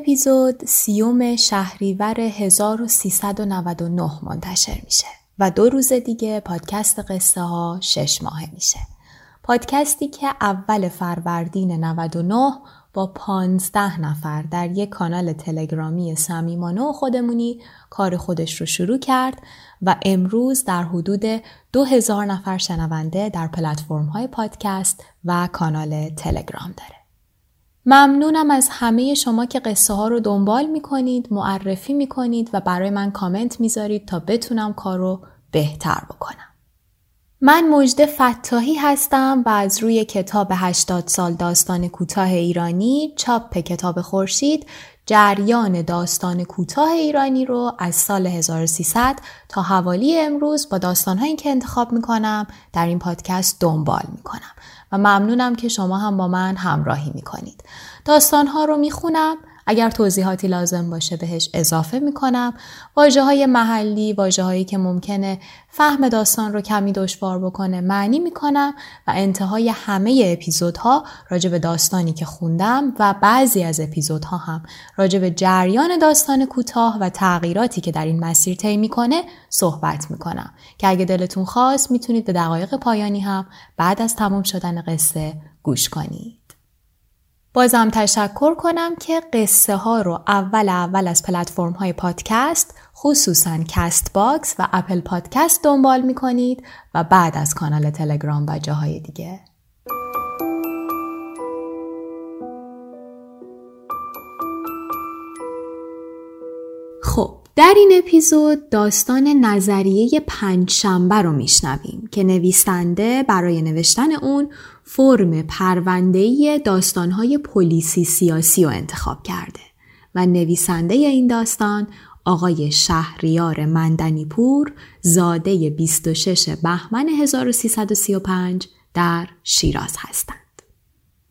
اپیزود سیوم شهریور 1399 منتشر میشه و دو روز دیگه پادکست قصه ها شش ماهه میشه. پادکستی که اول فروردین 99 با 15 نفر در یک کانال تلگرامی سمیمانه و خودمونی کار خودش رو شروع کرد و امروز در حدود 2000 نفر شنونده در پلتفرم های پادکست و کانال تلگرام داره. ممنونم از همه شما که قصه ها رو دنبال می کنید، معرفی می کنید و برای من کامنت می‌ذارید تا بتونم کار رو بهتر بکنم. من مجد فتاحی هستم و از روی کتاب 80 سال داستان کوتاه ایرانی چاپ کتاب خورشید جریان داستان کوتاه ایرانی رو از سال 1300 تا حوالی امروز با داستانهایی که انتخاب می‌کنم در این پادکست دنبال می‌کنم و ممنونم که شما هم با من همراهی می‌کنید. داستانها رو می‌خونم اگر توضیحاتی لازم باشه بهش اضافه می‌کنم. واجه های محلی واجه هایی که ممکنه فهم داستان رو کمی دشوار بکنه معنی می‌کنم و انتهای همه اپیزودها راجع به داستانی که خوندم و بعضی از اپیزودها هم راجع به جریان داستان کوتاه و تغییراتی که در این مسیر طی می‌کنه صحبت می‌کنم. که اگه دلتون خواست می‌تونید به دقایق پایانی هم بعد از تمام شدن قصه گوش کنید. بازم تشکر کنم که قصه ها رو اول اول از پلتفرم های پادکست خصوصا Castbox و Apple Podcast دنبال می کنید و بعد از کانال تلگرام و جاهای دیگه. خب در این اپیزود داستان نظریه پنجشنبه رو میشنویم که نویسنده برای نوشتن اون فرم پروندهی داستانهای پلیسی سیاسی رو انتخاب کرده و نویسنده این داستان آقای شهریار مندنیپور زاده 26 بهمن 1335 در شیراز هستند.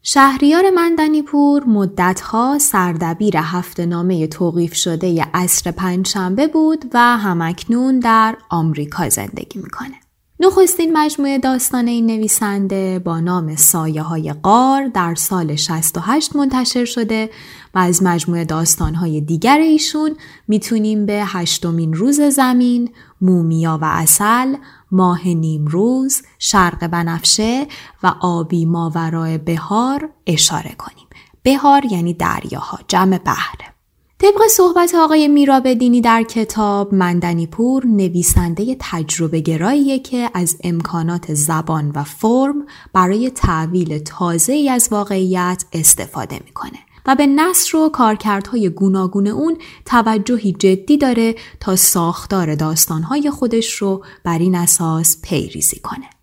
شهریار مندنیپور مدتها سردبیر هفته نامه توقیف شده عصر پنجشنبه بود و همکنون در آمریکا زندگی می‌کنه. نخستین مجموعه داستان این نویسنده با نام سایه های قار در سال 68 منتشر شده و از مجموعه داستانهای دیگر ایشون می‌تونیم به هشتمین روز زمین، مومیا و اصل، ماه نیمروز، شرق بنفشه و آبی ماورای بهار اشاره کنیم. بهار یعنی دریاها، جمع بحره. طبق صحبت آقای میرابدینی در کتاب مندنی پور نویسنده تجربه گراییه که از امکانات زبان و فرم برای تعویل تازه ای از واقعیت استفاده می‌کنه. و به نصر و کارکردهای گوناگون اون توجهی جدی داره تا ساختار داستانهای خودش رو بر این اساس پیریزی کنه.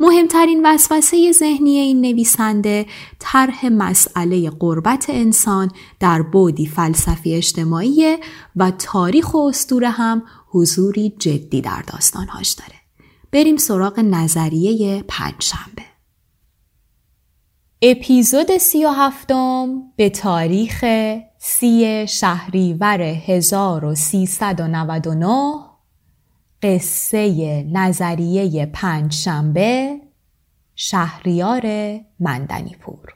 مهمترین وسوسه ذهنی این نویسنده طرح مسئله قربت انسان در بودی فلسفی اجتماعی و تاریخ و اسطوره هم حضوری جدی در داستانهاش داره. بریم سراغ نظریه پنجشنبه. اپیزود سی و هفتم به تاریخ سی شهریور 1399 قصه نظریه پنج شنبه شهریار مندنیپور.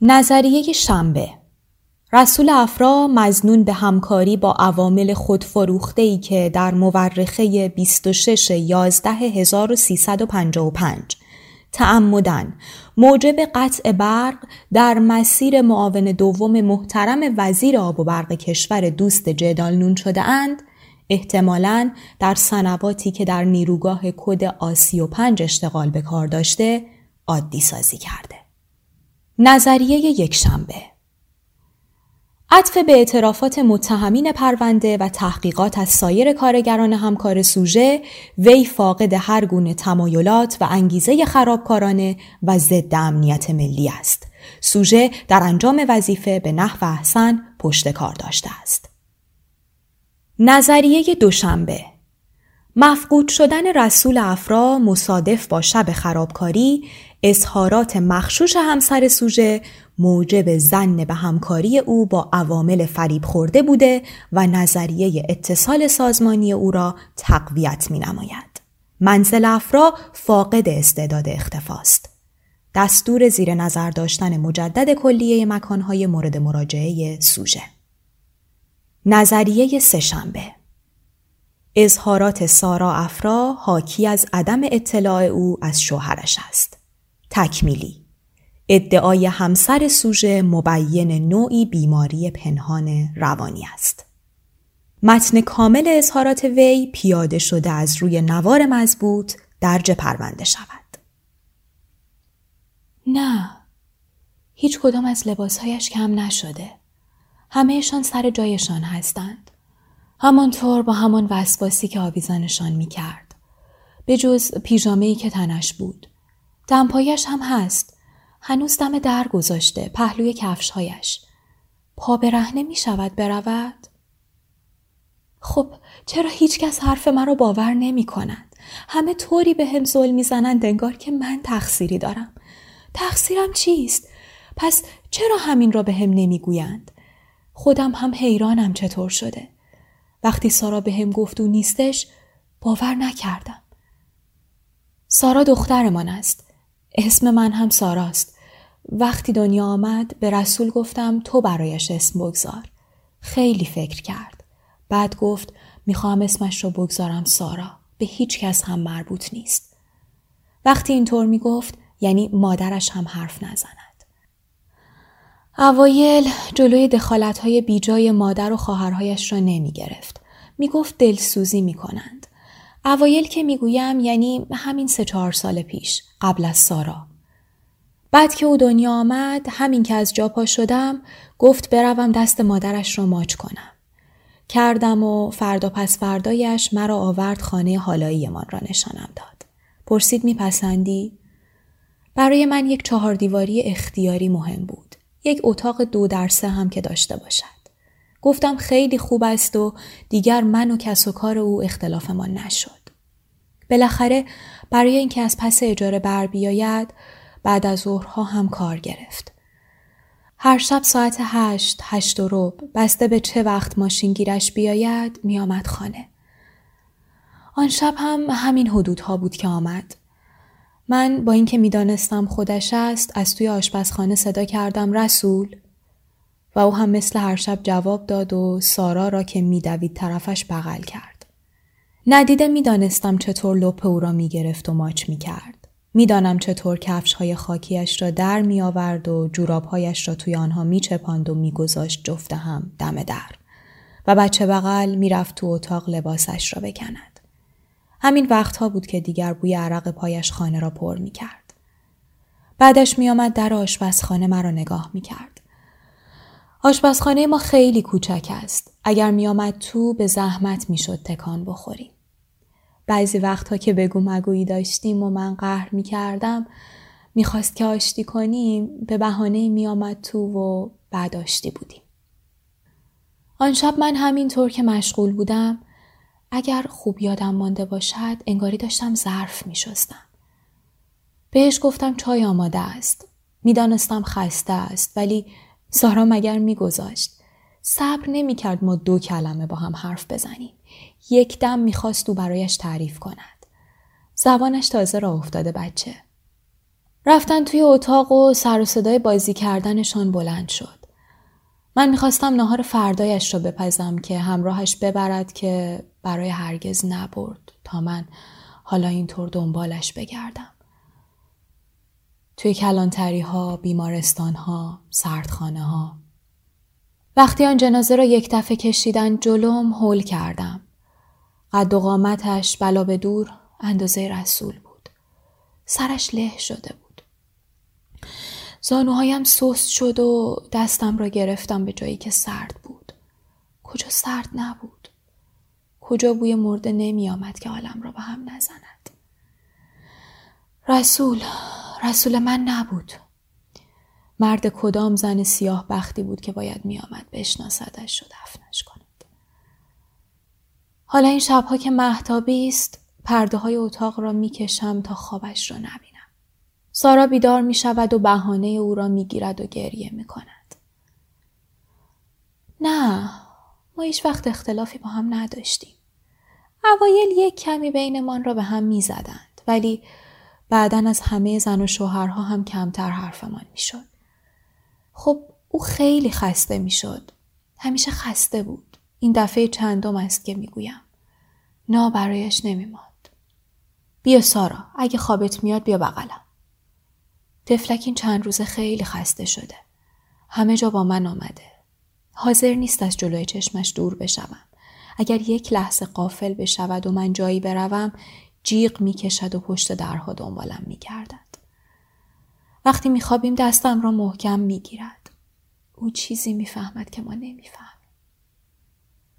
نظریه شنبه. رسول افرا مزنون به همکاری با عوامل خودفروخته ای که در مورخه 26 11 1355 تعمدن موجب قطع برق در مسیر معاون دوم محترم وزیر آب و برق کشور دوست جدالنون شده اند احتمالاً در سنواتی که در نیروگاه کد آسی و پنج اشتغال به کار داشته عادی سازی کرده. نظریه یک شنبه عطف به اعترافات متهمین پرونده و تحقیقات از سایر کارگران همکار سوژه وی فاقد هر گونه تمایلات و انگیزه خرابکارانه و ضد امنیت ملی است. سوژه در انجام وظیفه به نحو احسن پشت کار داشته است. نظریه دوشنبه مفقود شدن رسول افرا مصادف با شب خرابکاری اظهارات مخشوش همسر سوژه موجب زن به همکاری او با عوامل فریب خورده بوده و نظریه اتصال سازمانی او را تقویت می نماید. منزل افرا فاقد استعداد اختفاست. دستور زیر نظر داشتن مجدد کلیه مکانهای مورد مراجعه سوژه نظریه سهشنبه اظهارات سارا افرا حاکی از عدم اطلاع او از شوهرش است. تکمیلی ادعای همسر سوژه مبین نوعی بیماری پنهان روانی است. متن کامل اظهارات وی پیاده شده از روی نوار مضبوط درج پرونده شود. نه هیچ کدام از لباسهایش کم نشده. همهشان سر جایشان هستند. همانطور با همان وسواسی که آویزانشان می کرد. به جز پیژامه که تنش بود. دمپایش هم هست. هنوز دم در گذاشته پهلوی کفشهایش. پا برهنه می شود برود؟ خب چرا هیچکس حرف مرا باور نمی کند؟ همه طوری به هم ظلم می‌زنند انگار که من تقصیری دارم. تقصیرم چیست؟ پس چرا همین را به هم نمی‌گویند؟ خودم هم حیرانم چطور شده. وقتی سارا به هم گفت و نیستش باور نکردم. سارا دخترمان است. اسم من هم ساراست. وقتی دنیا آمد به رسول گفتم تو برایش اسم بگذار. خیلی فکر کرد. بعد گفت می‌خوام اسمش رو بگذارم سارا. به هیچ کس هم مربوط نیست. وقتی اینطور می‌گفت یعنی مادرش هم حرف نزند. اوایل جلوی دخالت های بیجای مادر و خواهرهایش را نمی گرفت. می گفت دلسوزی می کنند. اوایل که می گویم یعنی همین سه چهار سال پیش قبل از سارا. بعد که او دنیا آمد همین که از جا پا شدم گفت بروم دست مادرش را ماچ کنم. کردم و فردا پس فردایش مرا آورد خانه حالایی من را نشانم داد. پرسید میپسندی؟ برای من یک چهار دیواری اختیاری مهم بود. یک اتاق دو در سه هم که داشته باشد. گفتم خیلی خوب است و دیگر من و کس و کار او اختلافمان نشد. بالاخره برای اینکه از پس اجاره بر بیاید بعد از ظهرها هم کار گرفت. هر شب ساعت هشت، هشت و رب بسته به چه وقت ماشین گیرش بیاید میآمد خانه. آن شب هم همین حدودها بود که آمد. من با اینکه می‌دانستم خودش است از توی آشپزخانه صدا کردم رسول و او هم مثل هر شب جواب داد و سارا را که میدوید طرفش بغل کرد. ندیده می‌دانستم چطور لپ او را می‌گرفت و ماچ می‌کرد. می‌دانم چطور کفش های خاکیش را در می آورد و جورابهایش را توی آنها می چپاند و میگذاشت جفته هم دم در و بچه بغل می‌رفت تو اتاق لباسش را بکند. همین وقتها بود که دیگر بوی عرق پایش خانه را پر می کرد. بعدش می آمد در آشپزخانه مرا نگاه می کرد. آشپزخانه ما خیلی کوچک است. اگر می آمد تو به زحمت می شد تکان بخوریم. بعضی وقتها که بگو مگویی داشتیم و من قهر می کردم می‌خواست که آشتی کنیم به بهانه می آمد تو و بعد آشتی بودیم. آن شب من همینطور که مشغول بودم اگر خوب یادم مانده باشد انگاری داشتم ظرف می شستم. بهش گفتم چای آماده است. می‌دانستم خسته است ولی سارا مگر میگذاشت. صبر نمی کرد ما دو کلمه با هم حرف بزنیم. یک دم می‌خواست او برایش تعریف کند. زبانش تازه را افتاده بچه. رفتن توی اتاق و سر و صدای بازی کردنشان بلند شد. من می‌خواستم نهار فردایش را بپزم که همراهش ببرد که برای هرگز نبرد تا من حالا اینطور دنبالش بگردم. توی کلانتری ها، بیمارستان ها، سردخانه ها. وقتی آن جنازه را یک دفعه کشیدن جلوم هول کردم. قد و قامتش بلا به دور اندازه رسول بود. سرش له شده بود. زانوهایم سست شد و دستم را گرفتم به جایی که سرد بود. کجا سرد نبود. کجا بوی مرده نمی آمد که حالم را به هم نزند. رسول رسول من نبود. مرد کدام زن سیاه بختی بود که باید می آمد بشناسدش و دفنش کند. حالا این شبها که محتابی است پرده های اتاق را می کشم تا خوابش را نبینم. سارا بیدار می شود و بهانه او را می گیرد و گریه می کند. نه ما هیچ وقت اختلافی با هم نداشتیم. اوایل یک کمی بینمان را به هم می زدند ولی بعدا از همه زن و شوهرها هم کمتر حرفمان می‌شد. خب او خیلی خسته می‌شد. همیشه خسته بود. این دفعه چندم است که می‌گویم. نا برایش نمیماند. بیا سارا اگه خوابت میاد بیا بغلم. تفلک این چند روزه خیلی خسته شده. همه جا با من آمده. حاضر نیست از جلوی چشمش دور بشوم. اگر یک لحظه قافل بشود و من جایی بروم جیغ می کشد و پشت درها دنبالم می گردد. وقتی می خوابیم دستم را محکم می گیرد. او چیزی می فهمد که ما نمی فهمیم.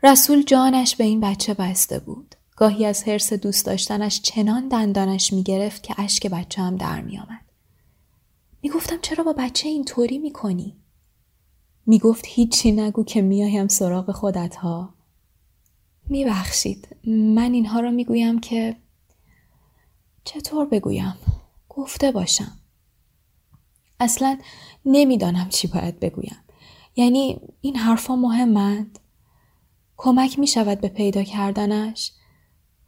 رسول جانش به این بچه بسته بود. گاهی از حرس دوست داشتنش چنان دندانش می گرفت که اشک بچه هم در می آمد. می گفتم چرا با بچه اینطوری می کنی؟ می گفت هیچی نگو که میایم سراغ خودت ها. می بخشید. من اینها را می گویم که چطور بگویم؟ گفته باشم. اصلا نمی‌دانم چی باید بگویم. یعنی این حرفا مهمند؟ کمک می شود به پیدا کردنش؟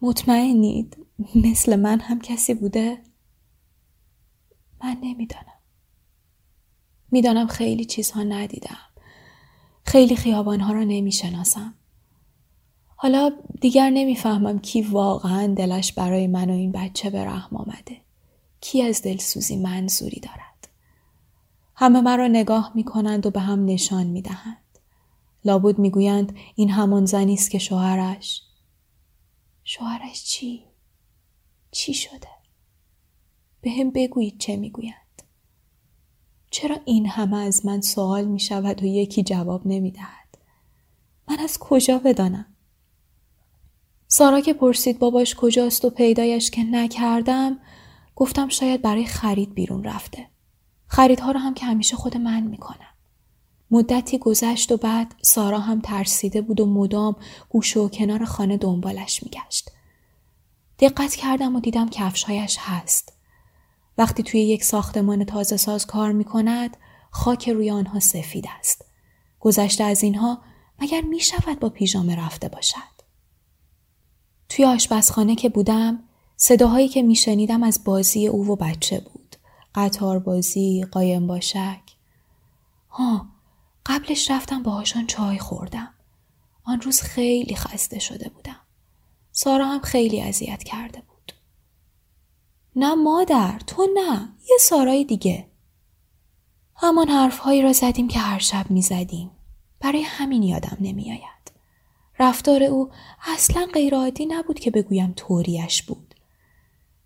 مطمئنید؟ مثل من هم کسی بوده؟ من نمی‌دانم. می‌دانم خیلی چیزها ندیدم. خیلی خیابانها را نمی‌شناسم. حالا دیگر نمی‌فهمم کی واقعا دلش برای من و این بچه به رحم آمده. کی از دلسوزی منظوری دارد. همه مرا نگاه می کنند و به هم نشان می دهند. لابد می گویند این همان زنی است که شوهرش شوهرش چی؟ چی شده؟ به هم بگویید چه می گویند. چرا این همه از من سوال می شود و یکی جواب نمی دهد؟ من از کجا بدانم؟ سارا که پرسید باباش کجاست و پیدایش که نکردم گفتم شاید برای خرید بیرون رفته. خریدها رو هم که همیشه خود من می‌کنم. مدتی گذشت و بعد سارا هم ترسیده بود و مدام گوش و کنار خانه دنبالش میگشت. دقت کردم و دیدم کفشهایش هست. وقتی توی یک ساختمان تازه ساز کار می کند خاک روی آنها سفید است. گذشته از اینها مگر می شود با پیژامه رفته باشد. توی آشپزخانه که بودم صداهایی که میشنیدم از بازی او و بچه بود. قطار بازی، قایم باشک. ها قبلش رفتم باهاشان چای خوردم. آن روز خیلی خسته شده بودم. سارا هم خیلی اذیت کرده بود. نه مادر تو نه یه سارای دیگه. همان حرفهایی را زدیم که هر شب می زدیم. برای همین یادم نمیآید. رفتار او اصلا غیرعادی نبود که بگویم طوریش بود.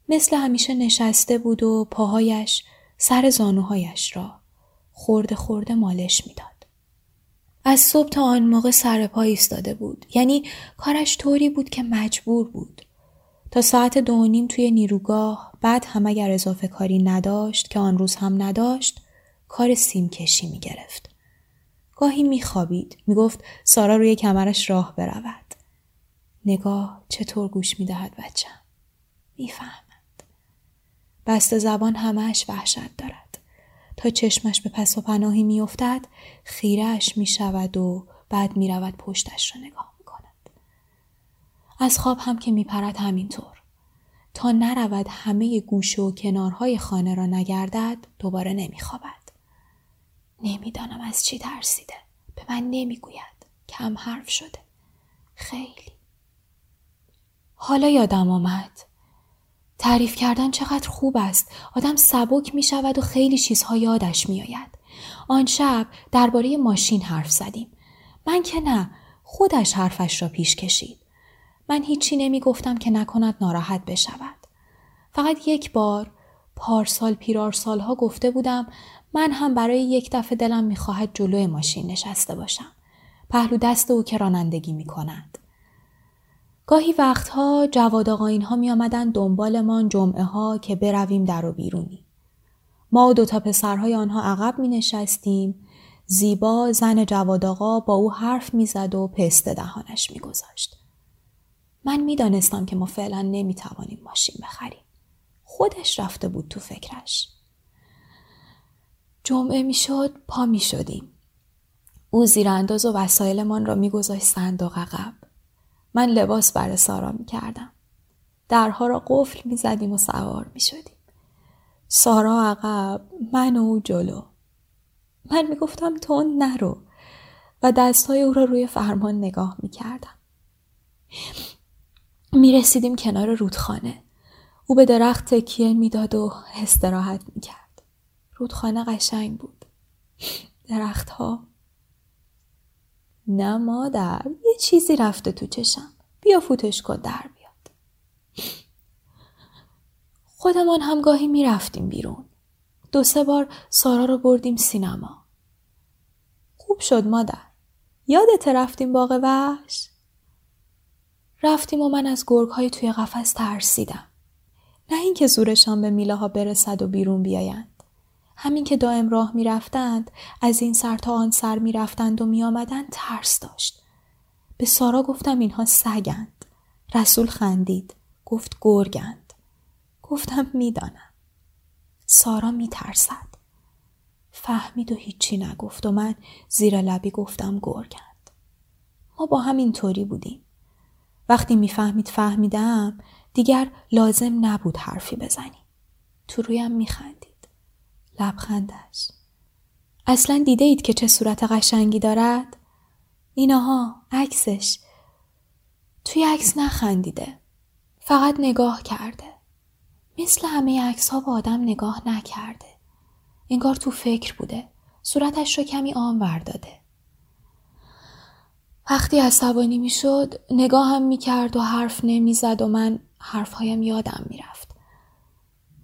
مثل همیشه نشسته بود و پاهایش سر زانوهایش را خورده خورده مالش می‌داد. از صبح تا آن موقع سر پا ایستاده بود. یعنی کارش طوری بود که مجبور بود. تا ساعت دو نیم توی نیروگاه بعد هم اگر اضافه کاری نداشت که آن روز هم نداشت کار سیم کشی می گرفت. گاهی میخوابید می‌گفت سارا روی کمرش راه برود. نگاه چطور گوش می‌دهد بچم می‌فهمد بسته زبان همهش وحشت دارد. تا چشمش به پس و پناهی میافتد خیرهش می‌شود و بعد می‌رود پشتش را نگاه. از خواب هم که میپرد همینطور تا نرود همه گوشه و کنارهای خانه را نگردد دوباره نمیخوابد. نمی‌دانم از چی ترسیده. به من نمی‌گوید. کم حرف شده. خیلی. حالا یادم آمد. تعریف کردن چقدر خوب است. آدم سبک می شود و خیلی چیزها یادش می آید. آن شب درباره ماشین حرف زدیم. من که نه. خودش حرفش را پیش کشید. من هیچی نمی گفتم که نکند ناراحت بشود. فقط یک بار پارسال پیرارسالها گفته بودم من هم برای یک دفعه دلم می‌خواهد جلوی ماشین نشسته باشم. پهلو دست او که رانندگی می کند. گاهی وقتها جواد آقایین ها می آمدن دنبالمان جمعه ها که برویم در و بیرونی. ما و دوتا پسرهای آنها عقب می نشستیم. زیبا زن جواد آقا با او حرف می‌زد و پسته دهانش میگذاشت. من می‌دانستم که ما فعلا نمی‌توانیم ماشین بخریم. خودش رفته بود تو فکرش. جمعه می‌شد پا می شدیم. او زیرانداز و وسایلمان را میگذاشت صندوق عقب. من لباس برای سارا می کردم. درها را قفل می زدیم و سوار می شدیم. سارا عقب من و او جلو. من می گفتم تو نرو و دستهای او را روی فرمان نگاه می کردم. می رسیدیم کنار رودخانه. او به درخت تکیه می‌داد و استراحت می کرد. رودخانه قشنگ بود. درختها. نه مادر یه چیزی رفته تو چشم. بیا فوتش کن در بیاد. خودمان هم گاهی می‌رفتیم بیرون. دو سه بار سارا رو بردیم سینما. خوب شد مادر. یادت رفتیم باغ وحش؟ رفتیم و من از گرگ های توی قفس ترسیدم نه اینکه زورشان به میله ها برسد و بیرون بیایند همین که دائم راه می رفتند از این سر تا آن سر می رفتند و می آمدند ترس داشت. به سارا گفتم اینها سگند. رسول خندید. گفت گرگند. گفتم می‌دانم. سارا می ترسد. فهمید و هیچی نگفت و من زیر لبی گفتم گرگند. ما با هم طوری بودیم. وقتی می‌فهمید فهمیدم دیگر لازم نبود حرفی بزنیم. تو رویم میخندید. لبخندش. اصلا دیده اید که چه صورت قشنگی دارد؟ اینها عکسش. توی عکس نخندیده. فقط نگاه کرده. مثل همه عکس ها با آدم نگاه نکرده. انگار تو فکر بوده. صورتش رو کمی آن ورداده وقتی عصبانی می‌شد نگاهم می‌کرد و حرف نمی‌زد و من حرفهایم یادم می‌رفت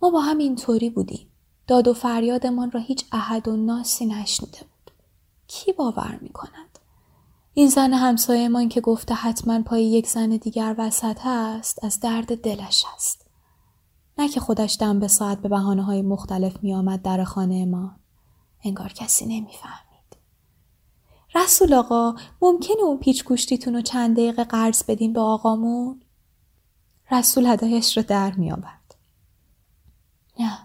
ما با هم اینطوری بودیم داد و فریادمان را هیچ احد و ناسی نشنیده بود. کی باور می کند؟ این زن همسایمان که گفته حتما پای یک زن دیگر وسط هست از درد دلش است. نه که خودش دم به ساعت به بحانه های مختلف می آمد در خانه ما. انگار کسی نمی‌فهمید. رسول آقا ممکنه اون پیچ گوشتیتون رو چند دقیقه قرض بدیم به آقامون؟ رسول هدایش رو در می آورد. نه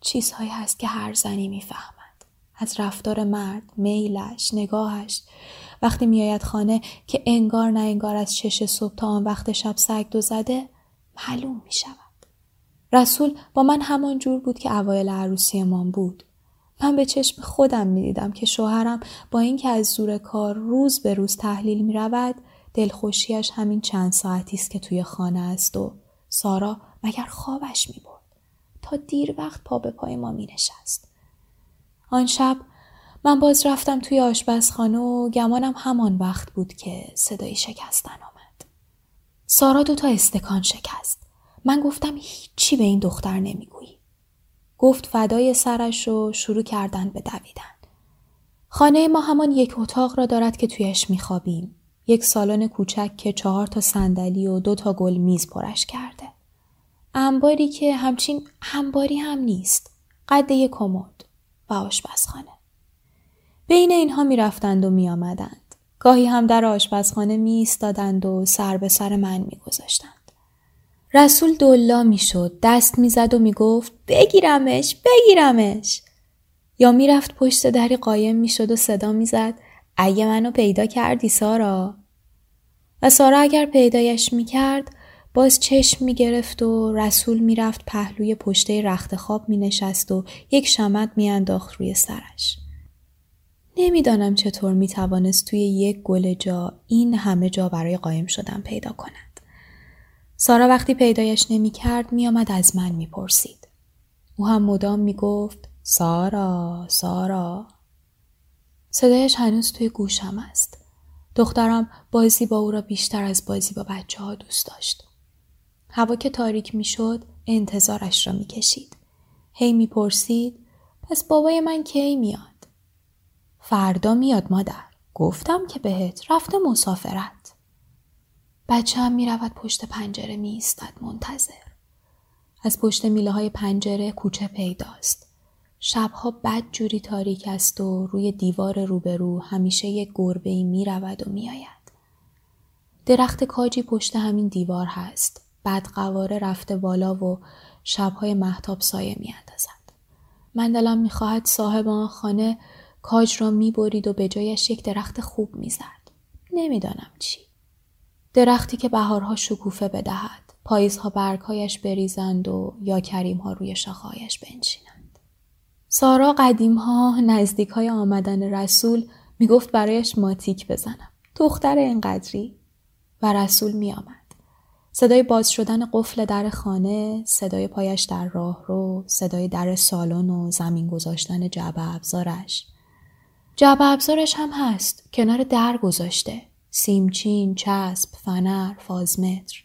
چیزهایی هست که هر زنی می‌فهمد از رفتار مرد میلش نگاهش وقتی میآید خانه که انگار نه انگار از چش صبح تا آن وقت شب سگ دو زده معلوم می شود. رسول با من همان جور بود که اوایل عروسیمان بود. من به چشم خودم می دیدم که شوهرم با اینکه از زور کار روز به روز تحلیل می رود دلخوشیش همین چند ساعتی است که توی خانه است و سارا مگر خوابش می تا دیر وقت پا به پای ما می نشست. آن شب من باز رفتم توی آشپزخانه و گمانم همان وقت بود که صدای شکستن آمد. سارا دو تا استکان شکست. من گفتم هیچی به این دختر نمی‌گویی. گفت فدای سرش رو شروع کردن به دویدن. خانه ما همان یک اتاق را دارد که تویش میخوابیم. یک سالن کوچک که چهار تا صندلی و دو تا گل میز پرش کرده. انباری که همچین انباری هم نیست قد یک کمد و آشپزخانه بین اینها می‌رفتند و میآمدند گاهی هم در آشپزخانه می ایستادند و سر به سر من میگذاشتند رسول دلا می‌شد دست می‌زد و می‌گفت بگیرمش بگیرمش یا می‌رفت پشت دری قایم می‌شد و صدا می‌زد اگه منو پیدا کردی سارا و سارا اگر پیدایش می‌کرد باز چشم می گرفت و رسول می رفت پهلوی پشته رخت خواب می نشست و یک شمد می انداخت روی سرش. نمی‌دانم چطور می توانست توی یک گل جا این همه جا برای قایم شدن پیدا کند. سارا وقتی پیدایش نمی کرد می آمد از من می پرسید. او هم مدام می گفت سارا سارا صدایش هنوز توی گوشم است. دخترم بازی با او را بیشتر از بازی با بچه ها دوست داشت. هوا که تاریک می شد انتظارش را می کشید. هی می پرسید پس بابای من کی میاد؟ فردا میاد مادر. گفتم که بهت رفته مسافرت. بچه هم می رود پشت پنجره می ایستد منتظر. از پشت میله های پنجره کوچه پیداست. شبها بد جوری تاریک است و روی دیوار روبرو همیشه یک گربه ای می رود و می آید. درخت کاجی پشت همین دیوار هست. قواره رفته بالا و شبهای محتاب سایه می اندازد. من دلم می خواهد صاحب آن خانه کاج را می برید و به جایش یک درخت خوب می زد. نمی‌دانم چی. درختی که بهارها شکوفه بدهد. پاییزها برگهایش بریزند و یا کریمها روی شاخهایش بنشینند. سارا قدیم ها نزدیک های آمدن رسول می‌گفت برایش ماتیک بزنم. دختر اینقدری. و رسول می آمد. صدای باز شدن قفل در خانه، صدای پایش در راه رو، صدای در سالن و زمین گذاشتن جعبه ابزارش. جعبه ابزارش هم هست. کنار در گذاشته. سیمچین، چسب، فنر، فازمتر.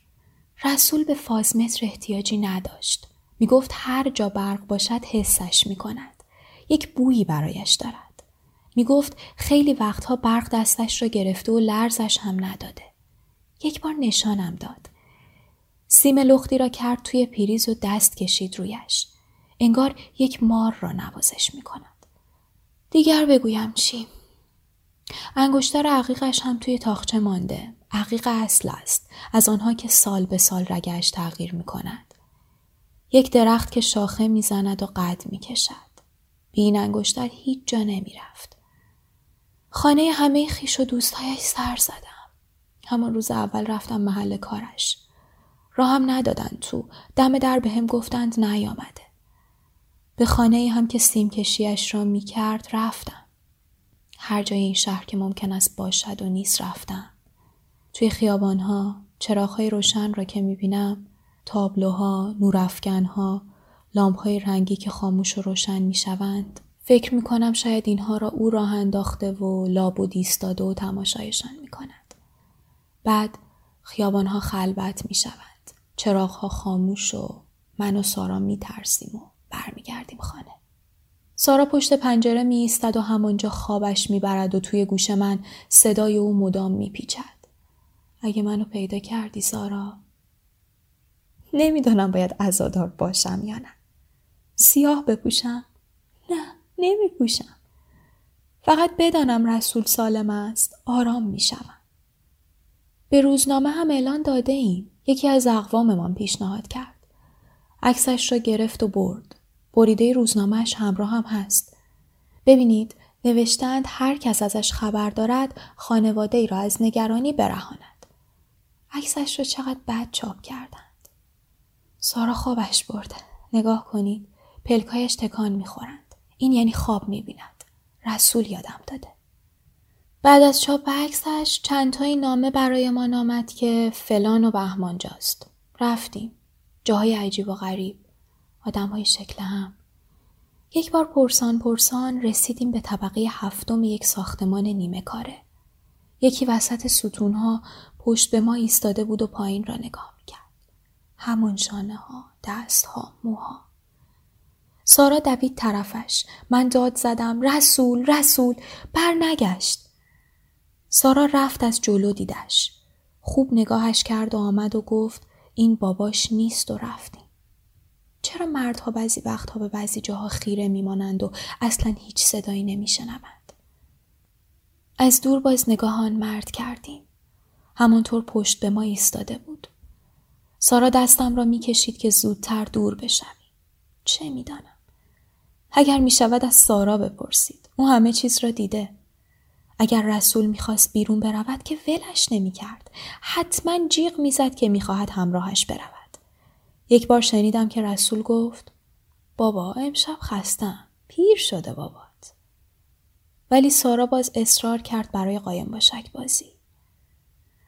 رسول به فازمتر احتیاجی نداشت. می گفت هر جا برق باشد حسش می کند. یک بویی برایش دارد. می گفت خیلی وقتها برق دستش را گرفته و لرزش هم نداده. یک بار نشانم داد. سیم لختی را کرد توی پریز و دست کشید رویش. انگار یک مار را نوازش می کند. دیگر بگویم چی؟ انگشتر عقیقش هم توی تاخچه مانده. عقیق اصل است. از آنها که سال به سال رگش تغییر می کند. یک درخت که شاخه می‌زند و قد می کشد. بی این انگشتر هیچ جا نمی رفت. خانه همه خیش و دوستهایش سر زدم. همان روز اول رفتم محل کارش. راهم ندادن تو. دم در به هم گفتند نیامده. به خانه هم که سیم کشیش را می کرد رفتم. هر جای این شهر که ممکن است باشد و نیست رفتم. توی خیابانها چراغهای روشن را که می بینم تابلوها، نورافکنها، لامپ های رنگی که خاموش و روشن می شوند. فکر می کنم شاید اینها را او راه انداخته و لاب و دیستاده و تماشایشان می کند. بعد خیابان ها خلوت می شوند. چراغ ها خاموش و من و سارا می ترسیم و برمیگردیم خانه. سارا پشت پنجره می ایستد و همانجا خوابش می برد و توی گوش من صدای او مدام می پیچد. اگه منو پیدا کردی سارا نمی‌دانم باید ازادار باشم یا نه. سیاه بپوشم؟ نه نمی پوشم. فقط بدانم رسول سالم است آرام می شوم. به روزنامه هم اعلان داده ایم. یکی از اقواممان پیشنهاد کرد. عکسش را گرفت و برد. بریده روزنامهش همراه هم هست. ببینید نوشتند هر کس ازش خبر دارد خانواده ای را از نگرانی برهاند. عکسش را چقدر بد چاپ کردند. سارا خوابش برده. نگاه کنید. پلکایش تکان می‌خورند. این یعنی خواب می‌بیند. رسول یادم داده. بعد از چاپ عکسش چندتایی نامه برایمان آمد که فلان و بهمانجاست. رفتیم. جاهای عجیب و غریب. آدم های شکل هم. یک بار پرسان پرسان رسیدیم به طبقه هفتم یک ساختمان نیمه کاره. یکی وسط ستونها پشت به ما ایستاده بود و پایین را نگاه می‌کرد. همون شانه ها، دست ها، موها. سارا دوید طرفش. من داد زدم. رسول رسول بر نگشت. سارا رفت از جلو دیدش. خوب نگاهش کرد و آمد و گفت این باباش نیست و رفتیم. چرا مردها بعضی وقتها به بعضی جاها خیره میمانند و اصلا هیچ صدایی نمیشنوند؟ از دور باز نگاهان مرد کردیم. همانطور پشت به ما ایستاده بود. سارا دستم را می‌کشید که زودتر دور بشویم. چه می‌دانم؟ اگر می شود از سارا بپرسید. او همه چیز را دیده. اگر رسول می‌خواست بیرون برود که ولش نمی‌کرد حتما جیغ می‌زد که می‌خواهد همراهش برود یک بار شنیدم که رسول گفت بابا امشب خستم. پیر شده بابات. ولی سارا باز اصرار کرد برای قایم باشک بازی.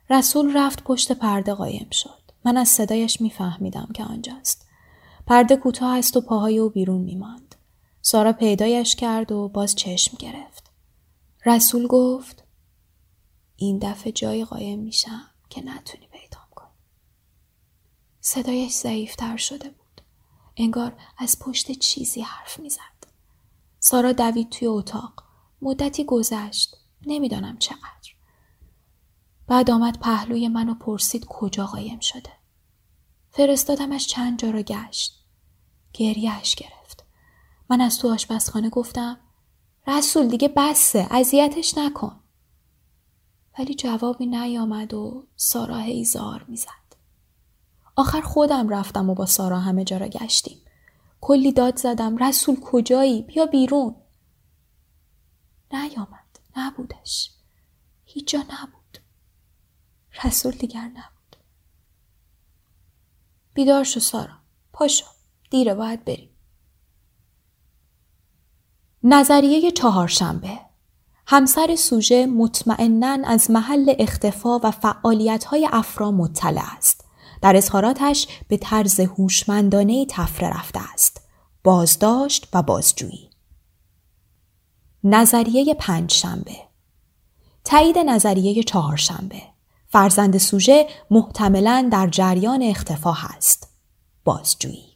رسول رفت پشت پرده قایم شد. من از صدایش میفهمیدم که آنجاست. پرده کوتاه است و پاهای او بیرون میماند. سارا پیدایش کرد و باز چشم گرفت. رسول گفت این دفعه جای قایم میشم که نتونی صدایش ضعیفتر شده بود. انگار از پشت چیزی حرف می‌زد. سارا دوید توی اتاق. مدتی گذشت. نمی‌دانم چقدر. بعد آمد پهلوی من و پرسید کجا قایم شده. فرستادمش چند جا را گشت. گریهش گرفت. من از تو آشپزخانه گفتم رسول دیگه بسه اذیتش نکن. ولی جوابی نیامد و سارا هیزار می‌زد. آخر خودم رفتم و با سارا همه جا را گشتیم. کلی داد زدم رسول کجایی؟ بیا بیرون. نیامد نبودش. هیچ جا نبود. رسول دیگر نبود. بیدار شو سارا. پاشو دیره باید بریم. نظریه چهارشنبه. همسر سوژه مطمئنا از محل اختفا و فعالیت های افرا مطلع است. در اظهاراتش به طرز هوشمندانه تفره رفته است. بازداشت و بازجویی. نظریه پنج شنبه تایید نظریه چهارشنبه فرزند سوژه محتملا در جریان اختفا است. بازجویی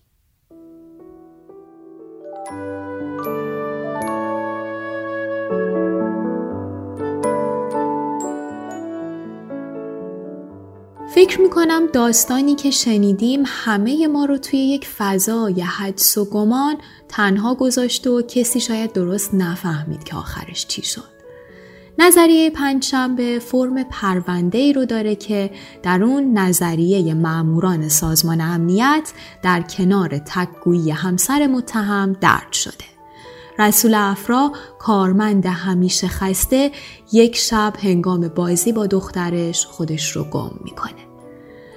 فکر می‌کنم داستانی که شنیدیم همه ما رو توی یک فضای حدس و گمان تنها گذاشته و کسی شاید درست نفهمید که آخرش چی شد. نظریه پنجشنبه فرم پرونده ای رو داره که در اون نظریه معموران سازمان امنیت در کنار تکگویی همسر متهم درد شده. رسول افرا کارمند همیشه خسته یک شب هنگام بازی با دخترش خودش رو گم می‌کنه.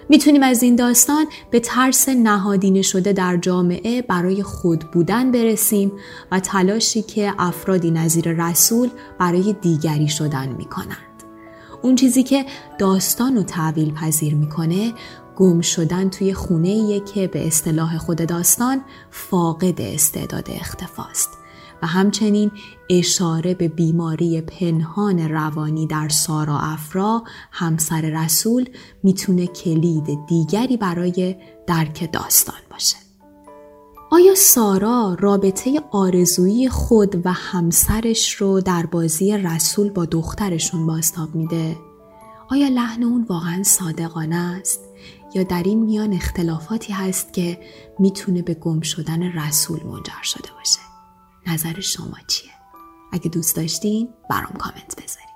می‌تونیم از این داستان به ترس نهادینه شده در جامعه برای خود بودن برسیم و تلاشی که افرادی نظیر رسول برای دیگری شدن می‌کنند. اون چیزی که داستان رو تعویل پذیر می‌کنه گم شدن توی خونه که به اصطلاح خود داستان فاقد استعداد اختفاست. همچنین اشاره به بیماری پنهان روانی در سارا افرا همسر رسول می‌تونه کلید دیگری برای درک داستان باشه. آیا سارا رابطه آرزویی خود و همسرش رو در بازی رسول با دخترشون باستاب میده؟ آیا لحن اون واقعا صادقانه است؟ یا در این میان اختلافاتی هست که می‌تونه به گم شدن رسول منجر شده باشه؟ نظر شما چیه؟ اگه دوست داشتین برام کامنت بذارید.